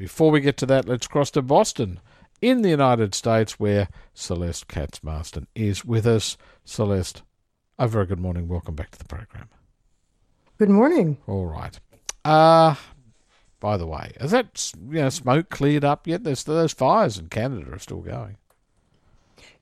before we get to that, let's cross to Boston in the United States where Celeste Katz Marston is with us. Celeste, a very good morning. Welcome back to the program. Good morning. All right. Uh, by the way, is that you know, smoke cleared up yet? There's those fires in Canada are still going.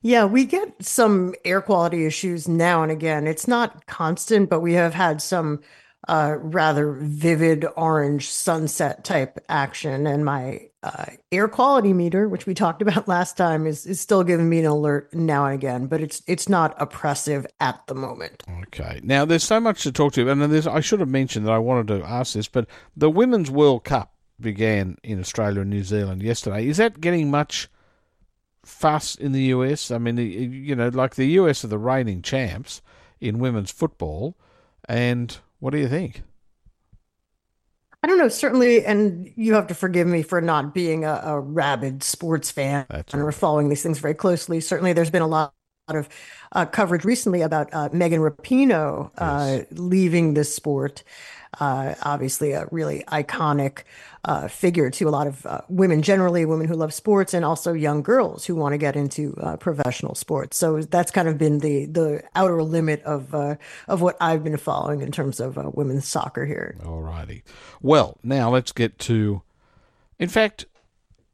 Yeah, we get some air quality issues now and again. It's not constant, but we have had some uh, rather vivid orange sunset type action. And my uh, air quality meter, which we talked about last time, is is still giving me an alert now and again, but it's it's not oppressive at the moment. Okay. Now there's so much to talk to, and there's I should have mentioned that I wanted to ask this, but the Women's World Cup began in Australia and New Zealand yesterday. Is that getting much? fuss in the US. I mean, you know, like the US are the reigning champs in women's football. And what do you think? I don't know, certainly, and you have to forgive me for not being a, a rabid sports fan That's and right. we're following these things very closely. Certainly, there's been a lot of uh, coverage recently about uh, Megan Rapinoe uh, yes. leaving the sport. Uh, obviously, a really iconic uh, figure to a lot of uh, women generally, women who love sports, and also young girls who want to get into uh, professional sports. So that's kind of been the the outer limit of uh, of what I've been following in terms of uh, women's soccer here. All righty. Well, now let's get to. In fact,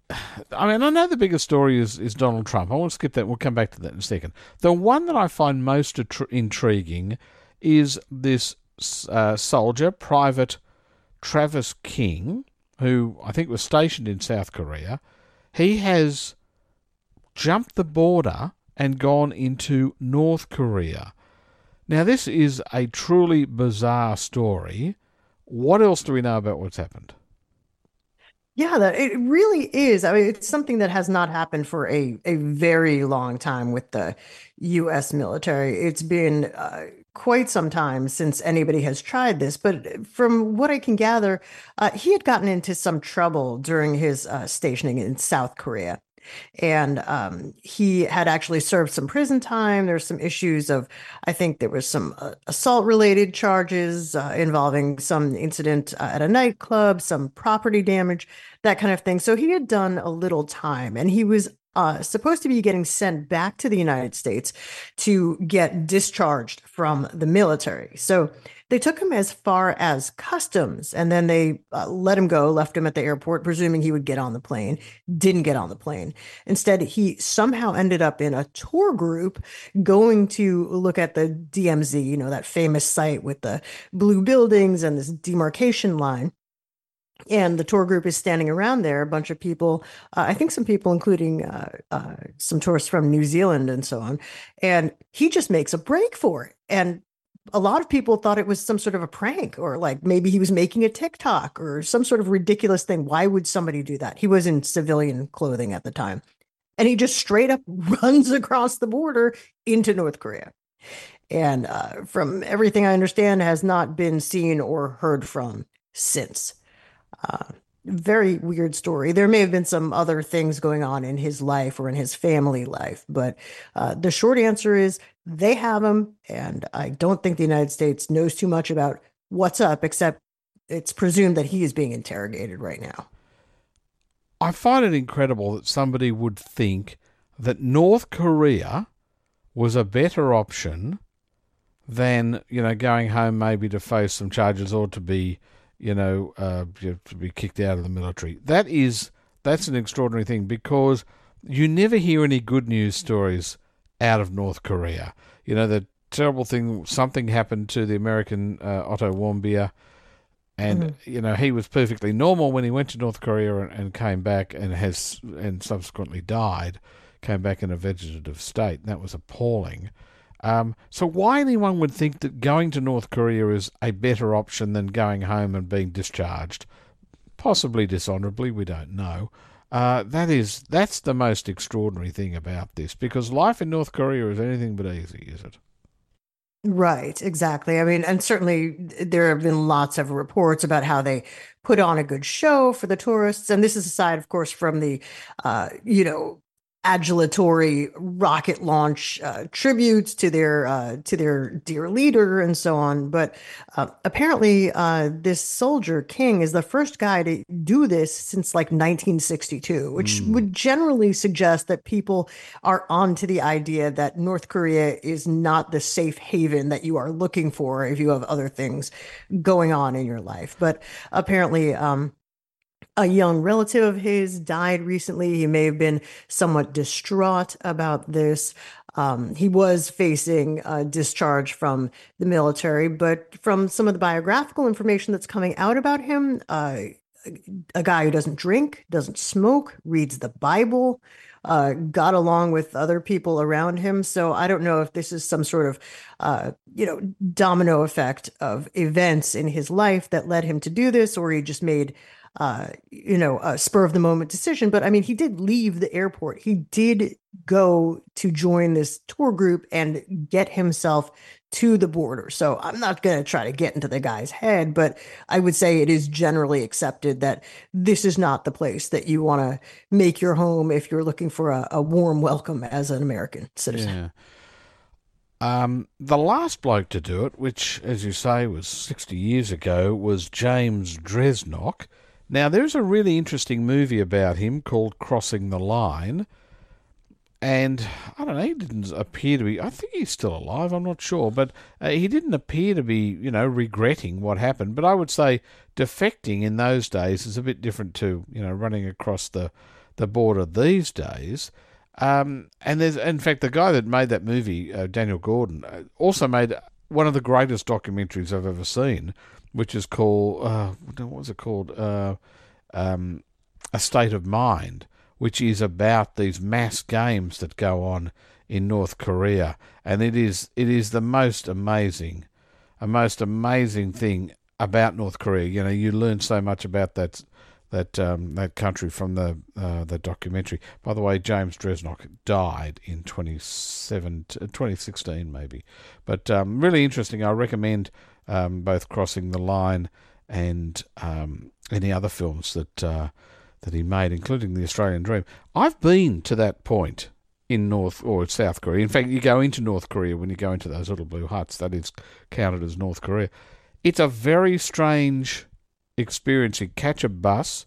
I mean, I know the biggest story is, is Donald Trump. I want to skip that. We'll come back to that in a second. The one that I find most intriguing is this uh, soldier, Private Travis King, who I think was stationed in South Korea, he has jumped the border and gone into North Korea. Now, this is a truly bizarre story. What else do we know about what's happened? Yeah, that it really is. I mean, it's something that has not happened for a, a very long time with the U.S. military. It's been uh, quite some time since anybody has tried this, but from what I can gather, uh, he had gotten into some trouble during his uh, stationing in South Korea. And um, he had actually served some prison time. There's some issues of, I think there was some uh, assault related charges uh, involving some incident uh, at a nightclub, some property damage, that kind of thing. So he had done a little time and he was uh, supposed to be getting sent back to the United States to get discharged from the military. So they took him as far as customs and then they uh, let him go, left him at the airport, presuming he would get on the plane. Didn't get on the plane. Instead, he somehow ended up in a tour group going to look at the DMZ, you know, that famous site with the blue buildings and this demarcation line and the tour group is standing around there a bunch of people uh, i think some people including uh, uh, some tourists from new zealand and so on and he just makes a break for it. And a lot of people thought it was some sort of a prank or like maybe he was making a tiktok or some sort of ridiculous thing. Why would somebody do that? He was in civilian clothing at the time. And he just straight up runs across the border into north korea. And uh, from everything i understand has not been seen or heard from since very weird story. There may have been some other things going on in his life or in his family life, but uh, the short answer is they have him. And I don't think the United States knows too much about what's up, except it's presumed that he is being interrogated right now. I find it incredible that somebody would think that North Korea was a better option than, you know, going home maybe to face some charges or to be you know, uh, to be kicked out of the military. That is that's an extraordinary thing because you never hear any good news stories out of North Korea. You know, the terrible thing, something happened to the American uh, Otto Warmbier, and mm-hmm. you know he was perfectly normal when he went to North Korea and, and, came back and has and subsequently died, came back in a vegetative state. That was appalling. Um, so why anyone would think that going to North Korea is a better option than going home and being discharged, possibly dishonorably, we don't know. Uh, that is that's the most extraordinary thing about this because life in North Korea is anything but easy, is it? Right, exactly. I mean, and certainly there have been lots of reports about how they put on a good show for the tourists, and this is aside, of course, from the, uh, you know, adulatory rocket launch uh, tributes to their uh, to their dear leader and so on. But uh, apparently, uh, this soldier King is the first guy to do this since like 1962, which mm. would generally suggest that people are onto the idea that North Korea is not the safe haven that you are looking for if you have other things going on in your life. But apparently, um, a young relative of his died recently. He may have been somewhat distraught about this. Um, he was facing a discharge from the military, but from some of the biographical information that's coming out about him, uh, a guy who doesn't drink, doesn't smoke, reads the Bible, uh, got along with other people around him. So I don't know if this is some sort of, uh, you know, domino effect of events in his life that led him to do this, or he just made uh, you know, a spur of the moment decision. But I mean, he did leave the airport. He did go to join this tour group and get himself to the border. So I'm not going to try to get into the guy's head, but I would say it is generally accepted that this is not the place that you want to make your home if you're looking for a, a warm welcome as an American citizen. Yeah. Um, the last bloke to do it, which, as you say, was 60 years ago, was James Dresnok. Now, there's a really interesting movie about him called Crossing the Line. And I don't know, he didn't appear to be. I think he's still alive, I'm not sure. But uh, he didn't appear to be, you know, regretting what happened. But I would say defecting in those days is a bit different to, you know, running across the, the border these days. Um, and there's, in fact, the guy that made that movie, uh, Daniel Gordon, uh, also made one of the greatest documentaries I've ever seen which is called uh, what was it called? Uh, um, a State of Mind, which is about these mass games that go on in North Korea, and it is it is the most amazing, a most amazing thing about North Korea. You know, you learn so much about that that um, that country from the uh, the documentary. By the way, James Dresnok died in 2016 maybe, but um, really interesting. I recommend um, both Crossing the Line and um, any other films that uh, that he made, including The Australian Dream. I've been to that point in North or South Korea. In fact, you go into North Korea when you go into those little blue huts. That is counted as North Korea. It's a very strange experience. You catch a bus.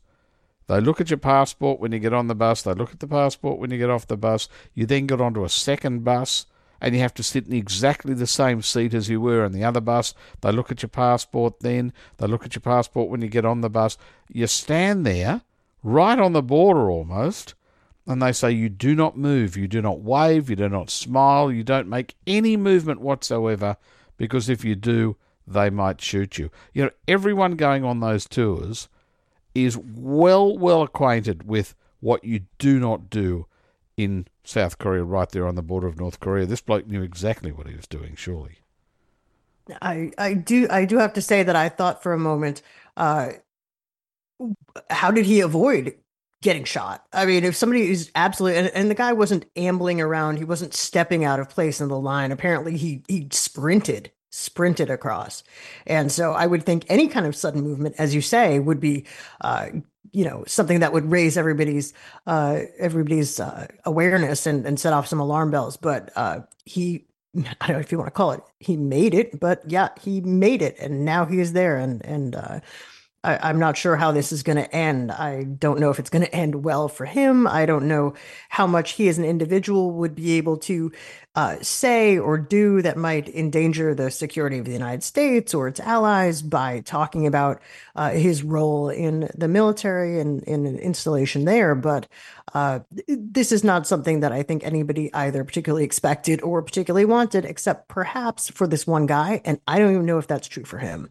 They look at your passport when you get on the bus. They look at the passport when you get off the bus. You then get onto a second bus and you have to sit in exactly the same seat as you were in the other bus. They look at your passport then, they look at your passport when you get on the bus. You stand there, right on the border almost, and they say you do not move, you do not wave, you do not smile, you don't make any movement whatsoever, because if you do, they might shoot you. You know, everyone going on those tours is well, well acquainted with what you do not do in South Korea, right there on the border of North Korea. This bloke knew exactly what he was doing, surely. I, I do I do have to say that I thought for a moment, uh, how did he avoid getting shot? I mean, if somebody is absolutely and, and the guy wasn't ambling around, he wasn't stepping out of place in the line. Apparently, he he sprinted sprinted across. And so I would think any kind of sudden movement, as you say, would be, uh, you know, something that would raise everybody's uh, everybody's uh, awareness and, and set off some alarm bells. But uh, he, I don't know if you want to call it, he made it. But yeah, he made it, and now he is there, and and uh, I, am not sure how this is going to end. I don't know if it's going to end well for him. I don't know how much he as an individual would be able to uh, say or do that might endanger the security of the United States or its allies by talking about uh, his role in the military and in an installation there. But uh, this is not something that I think anybody either particularly expected or particularly wanted, except perhaps for this one guy. And I don't even know if that's true for him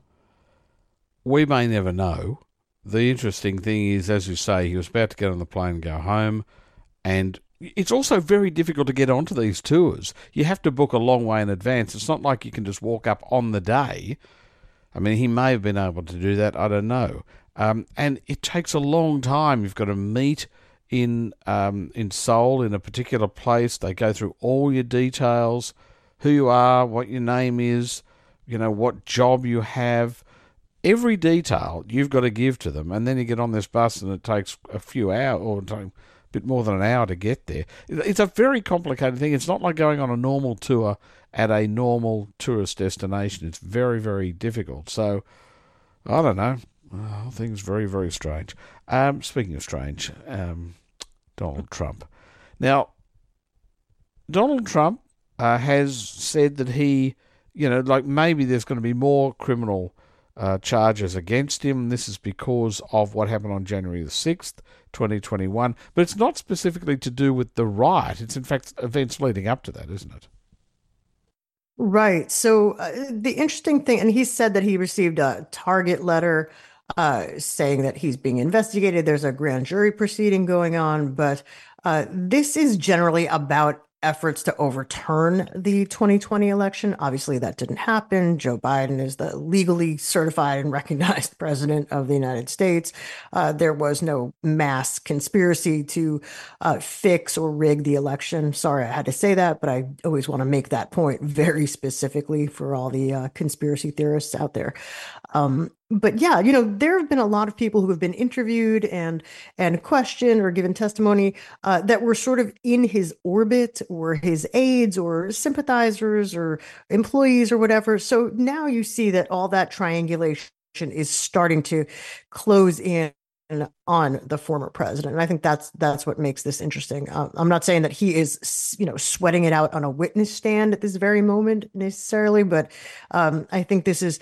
we may never know. The interesting thing is, as you say, he was about to get on the plane and go home, and it's also very difficult to get onto these tours. You have to book a long way in advance. It's not like you can just walk up on the day. I mean, he may have been able to do that. I don't know. Um, and it takes a long time. You've got to meet in um, in Seoul in a particular place. They go through all your details, who you are, what your name is, you know, what job you have every detail you've got to give to them, and then you get on this bus and it takes a few hours or a bit more than an hour to get there. It's a very complicated thing. It's not like going on a normal tour at a normal tourist destination. It's very, very difficult. So, I don't know. Oh, things very, very strange. Um, speaking of strange, um, Donald Trump. Now, Donald Trump uh, has said that he, you know, like maybe there's going to be more criminal uh, charges against him. This is because of what happened on January the 6th, 2021. But it's not specifically to do with the riot. It's, in fact, events leading up to that, isn't it? Right. So uh, the interesting thing, and he said that he received a target letter uh, saying that he's being investigated. There's a grand jury proceeding going on, but uh, this is generally about efforts to overturn the 2020 election. Obviously, that didn't happen. Joe Biden is the legally certified and recognized president of the United States. Uh, there was no mass conspiracy to uh, fix or rig the election. Sorry, I had to say that, but I always want to make that point very specifically for all the uh, conspiracy theorists out there. Um, but yeah, you know, there have been a lot of people who have been interviewed and and questioned or given testimony uh, that were sort of in his orbit or his aides or sympathizers or employees or whatever. So now you see that all that triangulation is starting to close in on the former president. And I think that's that's what makes this interesting. Uh, I'm not saying that he is, you know, sweating it out on a witness stand at this very moment necessarily, but um, I think this is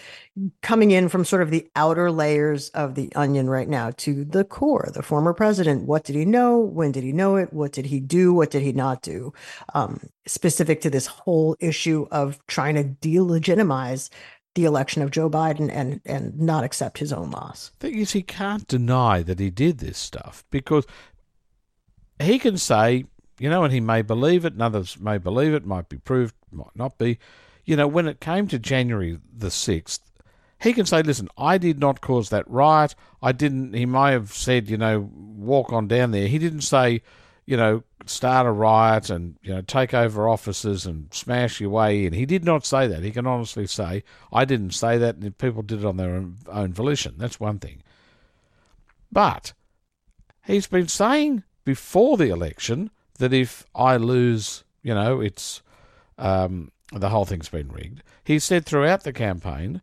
coming in from sort of the outer layers of the onion right now to the core. The former president, what did he know? When did he know it? What did he do? What did he not do? Um, specific to this whole issue of trying to delegitimize the election of Joe Biden and and not accept his own loss. Thing is, he can't deny that he did this stuff because he can say, you know, and he may believe it, and others may believe it, might be proved, might not be. You know, when it came to January the sixth, he can say, listen, I did not cause that riot. I didn't. He may have said, you know, walk on down there. He didn't say you know, start a riot and, you know, take over offices and smash your way in. He did not say that. He can honestly say, I didn't say that, and people did it on their own, own volition. That's one thing. But he's been saying before the election that if I lose, you know, it's um, the whole thing's been rigged. He said throughout the campaign,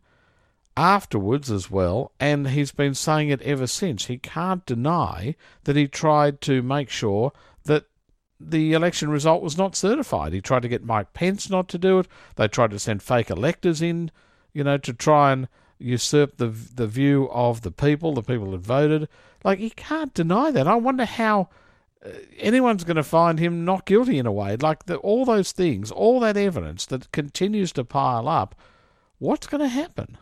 afterwards as well, and he's been saying it ever since. He can't deny that he tried to make sure the election result was not certified. He tried to get Mike Pence not to do it. They tried to send fake electors in, you know, to try and usurp the the view of the people, the people that voted. Like he can't deny that. I wonder how uh, anyone's going to find him not guilty in a way. Like the, all those things, all that evidence that continues to pile up. What's going to happen?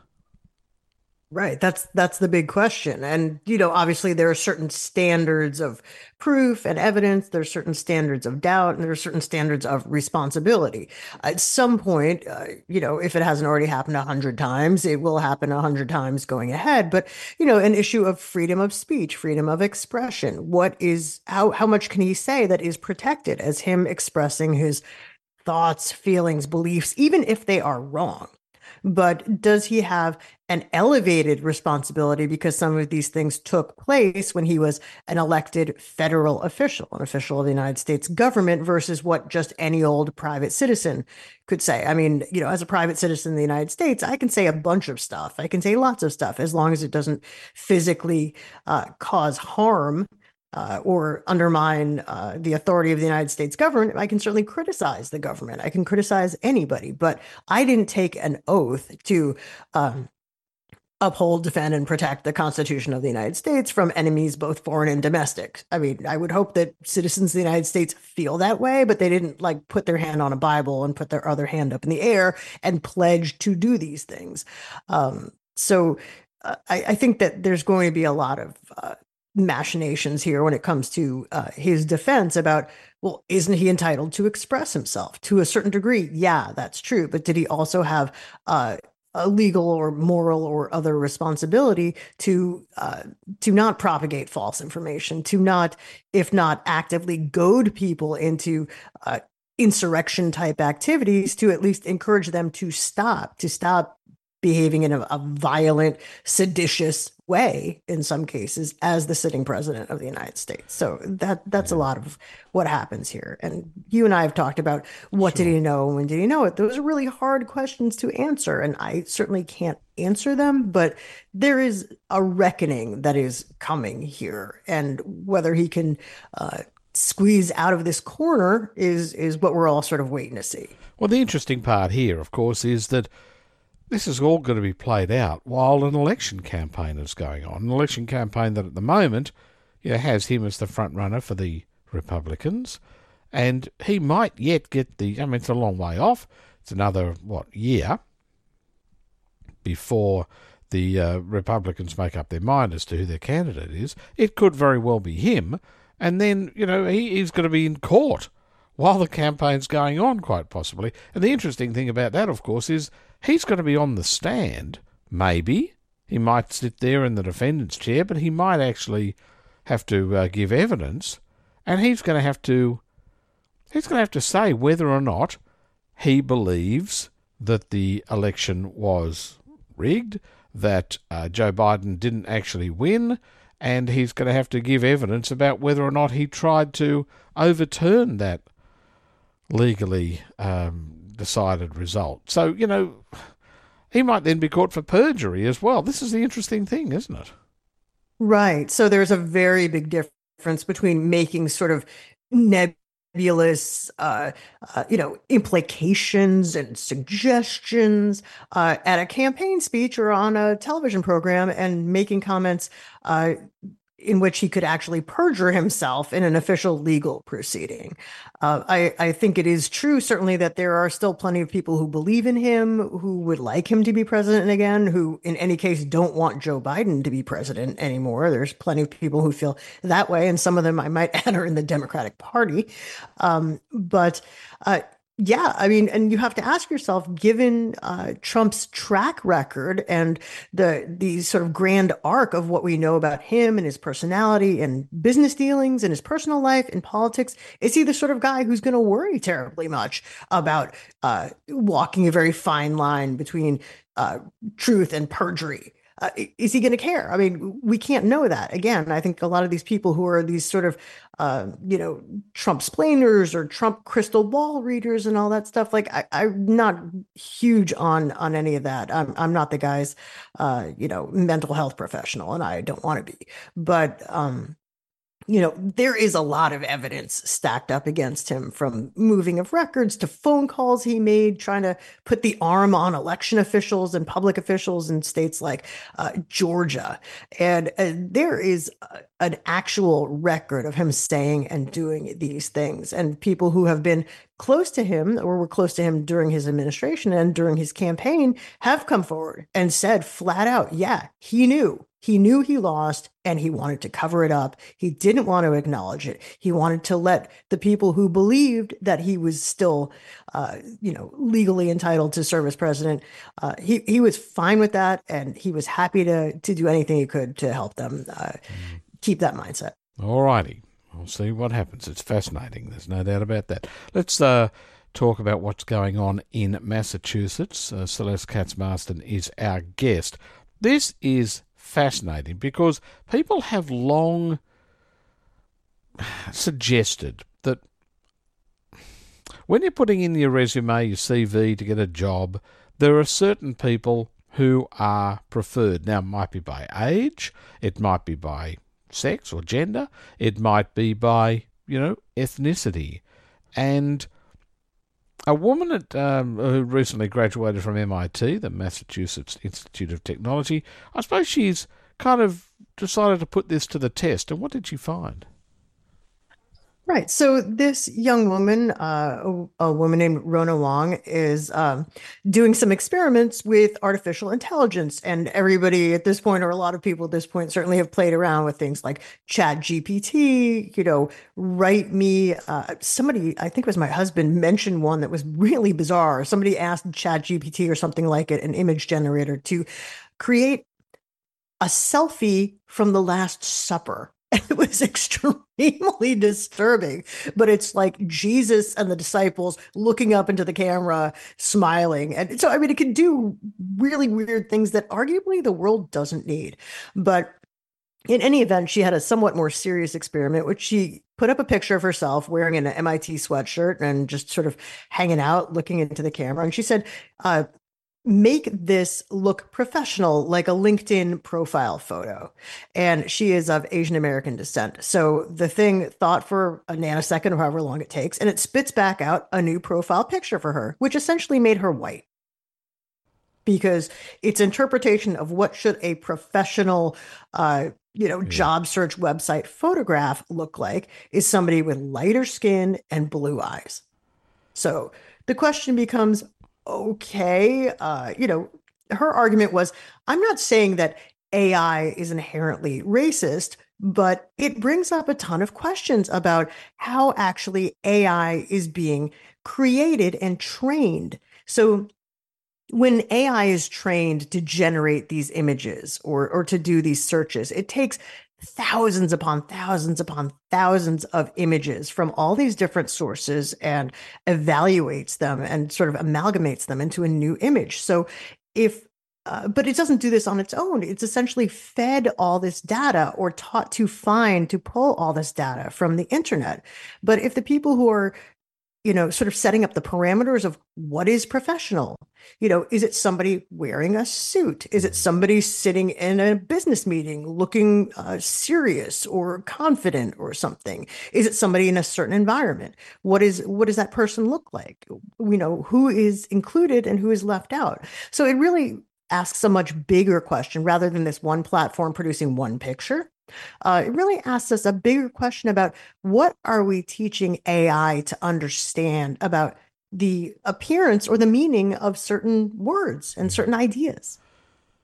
Right. That's that's the big question. And you know, obviously there are certain standards of proof and evidence, there's certain standards of doubt, and there are certain standards of responsibility. At some point, uh, you know, if it hasn't already happened a hundred times, it will happen a hundred times going ahead. But you know, an issue of freedom of speech, freedom of expression. What is how how much can he say that is protected as him expressing his thoughts, feelings, beliefs, even if they are wrong? But does he have an elevated responsibility because some of these things took place when he was an elected federal official, an official of the United States government versus what just any old private citizen could say. I mean, you know, as a private citizen in the United States, I can say a bunch of stuff. I can say lots of stuff as long as it doesn't physically uh, cause harm uh, or undermine uh, the authority of the United States government, I can certainly criticize the government. I can criticize anybody, but I didn't take an oath to um, uphold, defend, and protect the Constitution of the United States from enemies, both foreign and domestic. I mean, I would hope that citizens of the United States feel that way, but they didn't like put their hand on a Bible and put their other hand up in the air and pledge to do these things. Um, so uh, I, I, think that there's going to be a lot of uh, machinations here when it comes to uh, his defense about well isn't he entitled to express himself? To a certain degree yeah that's true but did he also have uh, a legal or moral or other responsibility to uh, to not propagate false information to not if not actively goad people into uh, insurrection type activities to at least encourage them to stop to stop behaving in a, a, violent, seditious way in some cases as the sitting president of the United States. So that that's a lot of what happens here. And you and I have talked about what sure. did he know and when did he know it? Those are really hard questions to answer, and I certainly can't answer them. But there is a reckoning that is coming here, and whether he can. Uh, squeeze out of this corner is is what we're all sort of waiting to see. Well, the interesting part here, of course, is that this is all going to be played out while an election campaign is going on. An election campaign that at the moment you know, has him as the front runner for the Republicans, and he might yet get the. I mean, it's a long way off. It's another what year before the uh, Republicans make up their mind as to who their candidate is. It could very well be him, and then you know he, he's going to be in court while the campaign's going on, quite possibly. And the interesting thing about that, of course, is He's going to be on the stand, maybe. He might sit there in the defendant's chair, but he might actually have to uh, give evidence, and he's going to have to he's going to have to say whether or not he believes that the election was rigged, that uh, Joe Biden didn't actually win, and he's going to have to give evidence about whether or not he tried to overturn that legally um, decided result. So, you know, he might then be caught for perjury as well. This is the interesting thing, isn't it? Right. So there's a very big difference between making sort of nebulous, uh, uh, you know, implications and suggestions uh, at a campaign speech or on a television program and making comments uh, in which he could actually perjure himself in an official legal proceeding. Uh, I, I think it is true, certainly, that there are still plenty of people who believe in him, who would like him to be president again, who, in any case, don't want Joe Biden to be president anymore. There's plenty of people who feel that way, and some of them I might enter in the Democratic Party. Um, but uh, yeah, I mean, and you have to ask yourself, given uh, Trump's track record and the the sort of grand arc of what we know about him and his personality and business dealings and his personal life and politics, is he the sort of guy who's going to worry terribly much about uh, walking a very fine line between uh, truth and perjury? Uh, is he going to care? I mean, we can't know that. Again, I think a lot of these people who are these sort of, uh, you know, Trump splainers or Trump crystal ball readers and all that stuff. Like, I, am not huge on on any of that. I'm I'm not the guy's, uh, you know, mental health professional, and I don't want to be. But um, you know, there is a lot of evidence stacked up against him from moving of records to phone calls he made trying to put the arm on election officials and public officials in states like uh, Georgia. And uh, there is an actual record of him saying and doing these things. And people who have been close to him or were close to him during his administration and during his campaign have come forward and said flat out, yeah, he knew he knew he lost and he wanted to cover it up. He didn't want to acknowledge it. He wanted to let the people who believed that he was still, uh, you know, legally entitled to serve as president. Uh, he he was fine with that, and he was happy to to do anything he could to help them uh, keep that mindset. All righty, we'll see what happens. It's fascinating. There's no doubt about that. Let's uh, talk about what's going on in Massachusetts. Uh, Celeste Katz Marston is our guest. This is fascinating because people have long suggested that when you're putting in your resume, your CV to get a job, there are certain people who are preferred. Now, it might be by age, it might be by sex or gender, it might be by, you know, ethnicity. And a woman at, um, who recently graduated from MIT, the Massachusetts Institute of Technology, I suppose she's kind of decided to put this to the test. And what did she find? Right. So this young woman, uh, a, a, woman named Rona Wong, is um, doing some experiments with artificial intelligence, and everybody at this point, or a lot of people at this point, certainly have played around with things like Chat GPT. You know, write me. Uh, somebody, I think it was my husband, mentioned one that was really bizarre. Somebody asked Chat GPT or something like it, an image generator, to create a selfie from the Last Supper it was extremely disturbing but it's like jesus and the disciples looking up into the camera smiling and so i mean it can do really weird things that arguably the world doesn't need but in any event she had a somewhat more serious experiment which she put up a picture of herself wearing an mit sweatshirt and just sort of hanging out looking into the camera and she said uh, make this look professional like a LinkedIn profile photo. And she is of Asian American descent. So the thing thought for a nanosecond or however long it takes, and it spits back out a new profile picture for her, which essentially made her white. Because its interpretation of what should a professional uh, you know, yeah. job search website photograph look like is somebody with lighter skin and blue eyes. So the question becomes okay. Uh, you know, her argument was I'm not saying that AI is inherently racist, but it brings up a ton of questions about how actually AI is being created and trained. So when AI is trained to generate these images or or to do these searches, it takes thousands upon thousands upon thousands of images from all these different sources and evaluates them and sort of amalgamates them into a new image. So if uh, but it doesn't do this on its own. It's essentially fed all this data or taught to find, to pull all this data from the internet. But if the people who are you know, sort of setting up the parameters of what is professional. You know, is it somebody wearing a suit? Is it somebody sitting in a business meeting looking uh, serious or confident or something? Is it somebody in a certain environment? What is what does that person look like? You know, who is included and who is left out? So it really asks a much bigger question rather than this one platform producing one picture uh, it really asks us a bigger question about what are we teaching AI to understand about the appearance or the meaning of certain words and mm-hmm. certain ideas.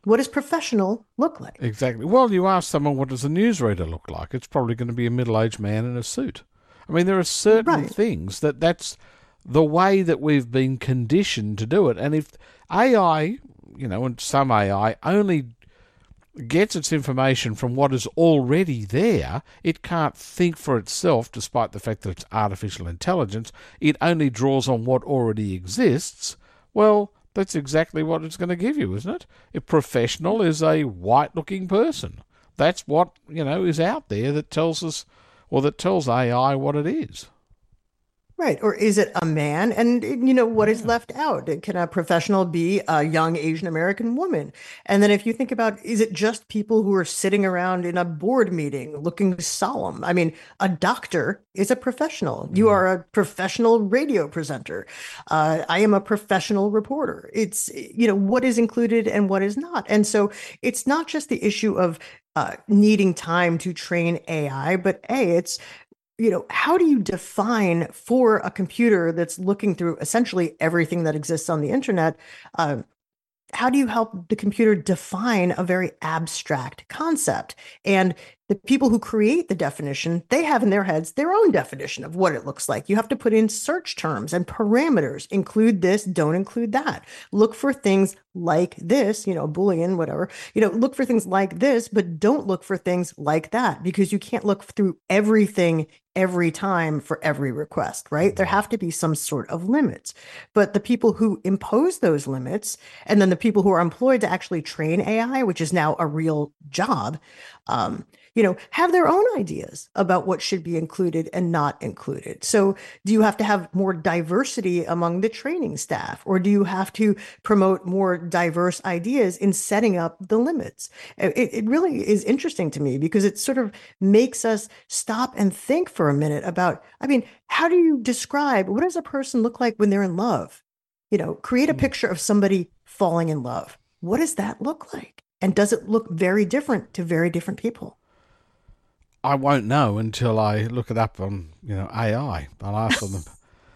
What does professional look like? Exactly. Well, you ask someone, what does a newsreader look like? It's probably going to be a middle aged man in a suit. I mean, there are certain right. things that that's the way that we've been conditioned to do it. And if AI, you know, and some AI only gets its information from what is already there. It can't think for itself, despite the fact that it's artificial intelligence. It only draws on what already exists. Well, that's exactly what it's going to give you, isn't it? A professional is a white looking person. That's what, you know, is out there that tells us, or that tells AI what it is. Right. Or is it a man? And, you know, what is left out? Can a professional be a young Asian American woman? And then if you think about, is it just people who are sitting around in a board meeting looking solemn? I mean, a doctor is a professional. You mm-hmm. are a professional radio presenter. Uh, I am a professional reporter. It's, you know, what is included and what is not. And so it's not just the issue of uh, needing time to train AI, but A, it's you know, how do you define for a computer that's looking through essentially everything that exists on the internet? Um, how do you help the computer define a very abstract concept? And the people who create the definition, they have in their heads their own definition of what it looks like. You have to put in search terms and parameters, include this, don't include that. Look for things like this, you know, Boolean, whatever, you know, look for things like this, but don't look for things like that because you can't look through everything every time for every request, right? There have to be some sort of limits. But the people who impose those limits, and then the people who are employed to actually train AI, which is now a real job, um, you know, have their own ideas about what should be included and not included. So, do you have to have more diversity among the training staff, or do you have to promote more diverse ideas in setting up the limits? It, it really is interesting to me because it sort of makes us stop and think for a minute about, I mean, how do you describe what does a person look like when they're in love? You know, create a mm. picture of somebody falling in love. What does that look like? And does it look very different to very different people? I won't know until I look it up on you know AI. I'll ask them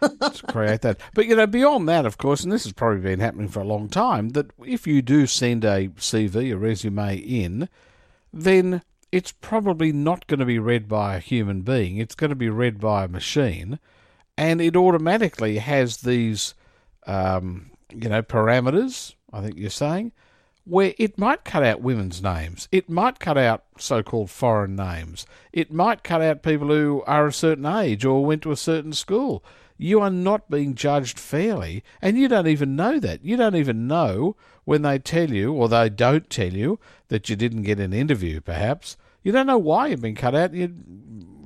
to create that. But you know, beyond that, of course, and this has probably been happening for a long time, that if you do send a CV, a resume in, then it's probably not going to be read by a human being. It's going to be read by a machine, and it automatically has these, um, you know, parameters. I think you're saying where it might cut out women's names, it might cut out so called foreign names, it might cut out people who are a certain age or went to a certain school. You are not being judged fairly, and you don't even know that. You don't even know when they tell you, or they don't tell you, that you didn't get an interview, perhaps. You don't know why you've been cut out. You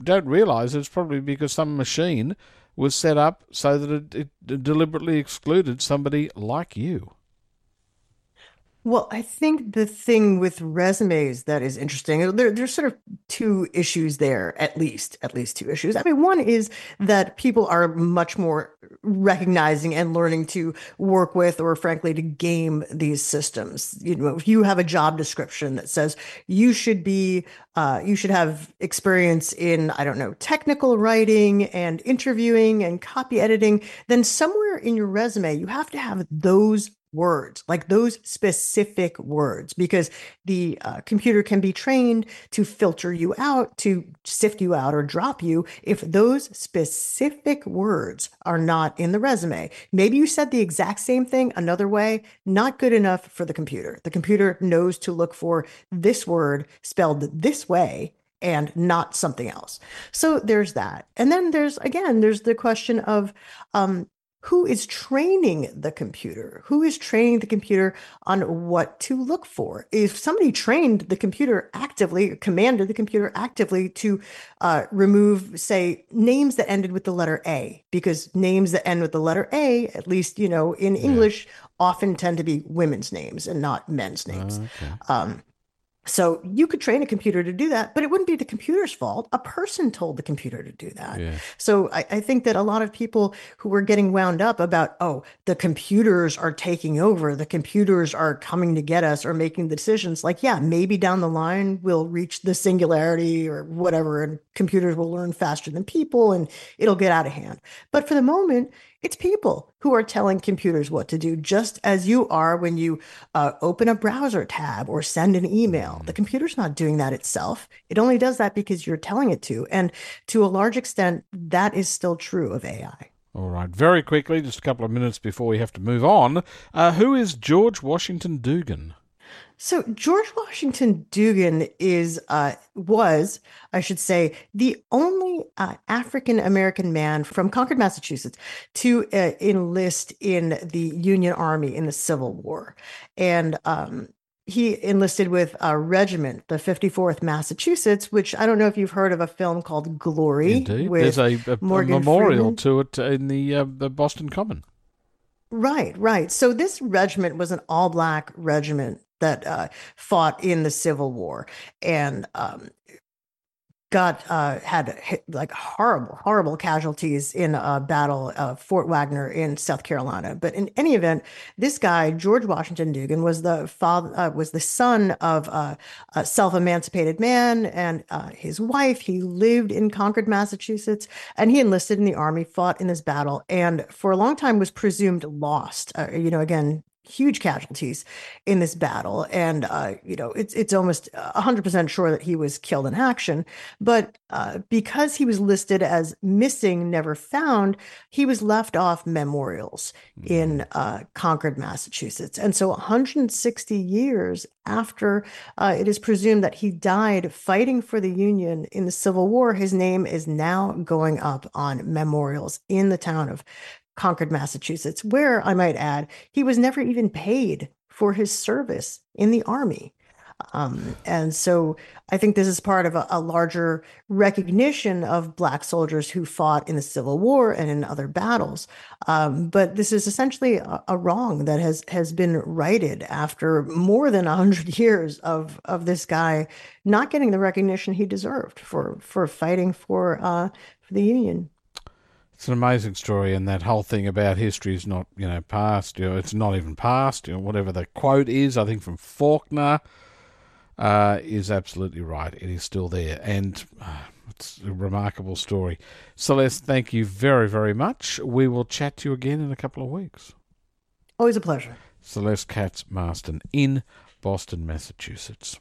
don't realise it's probably because some machine was set up so that it, it deliberately excluded somebody like you. Well, I think the thing with resumes that is interesting, there, there's sort of two issues there, at least, at least two issues. I mean, one is that people are much more recognizing and learning to work with, or frankly, to game these systems. You know, if you have a job description that says you should be, uh, you should have experience in, I don't know, technical writing and interviewing and copy editing, then somewhere in your resume, you have to have those words, like those specific words, because the uh, computer can be trained to filter you out, to sift you out or drop you if those specific words are not in the resume. Maybe you said the exact same thing another way, not good enough for the computer. The computer knows to look for this word spelled this way and not something else. So there's that. And then there's again, there's the question of um, who is training the computer? Who is training the computer on what to look for? If somebody trained the computer actively, commanded the computer actively to uh, remove, say, names that ended with the letter A, because names that end with the letter A, at least, you know, in yeah. English, often tend to be women's names and not men's names. okay. um, so you could train a computer to do that, but it wouldn't be the computer's fault. A person told the computer to do that. Yeah. So I, I, think that a lot of people who were getting wound up about, oh, the computers are taking over, the computers are coming to get us or making the decisions, like, yeah, maybe down the line we'll reach the singularity or whatever, and computers will learn faster than people and it'll get out of hand. But for the moment, it's people who are telling computers what to do, just as you are when you uh, open a browser tab or send an email. The computer's not doing that itself. It only does that because you're telling it to. And to a large extent, that is still true of AI. All right, very quickly, just a couple of minutes before we have to move on. Uh, who is George Washington Dugan? So George Washington Dugan is uh, was, I should say, the only uh, African American man from Concord, Massachusetts, to uh, enlist in the Union Army in the Civil War, and um, he enlisted with a regiment, the 54th Massachusetts, which I don't know if you've heard of a film called Glory. Indeed, there's a, a, a memorial Freeman. to it in the uh, the Boston Common. Right, right. So this regiment was an all black regiment that uh, fought in the Civil War and um, got uh, had like horrible, horrible casualties in a battle of Fort Wagner in South Carolina. But in any event, this guy George Washington Dugan was the father, uh, was the son of a self-emancipated man and uh, his wife. He lived in Concord, Massachusetts, and he enlisted in the army, fought in this battle, and for a long time was presumed lost. Uh, you know, again, huge casualties in this battle and uh, you know it's it's almost 100% sure that he was killed in action but uh, because he was listed as missing never found he was left off memorials mm-hmm. in uh, concord massachusetts and so 160 years after uh, it is presumed that he died fighting for the union in the civil war his name is now going up on memorials in the town of Concord, Massachusetts, where I might add, he was never even paid for his service in the army. Um, and so I think this is part of a, a, larger recognition of Black soldiers who fought in the Civil War and in other battles. Um, but this is essentially a, a, wrong that has has been righted after more than hundred years of of this guy not getting the recognition he deserved for for fighting for uh, for the Union. It's an amazing story, and that whole thing about history is not, you know, past. You know, it's not even past. You know, whatever the quote is, I think from Faulkner, uh, is absolutely right. It is still there, and uh, it's a remarkable story. Celeste, thank you very, very much. We will chat to you again in a couple of weeks. Always a pleasure. Celeste Katz Marston in Boston, Massachusetts.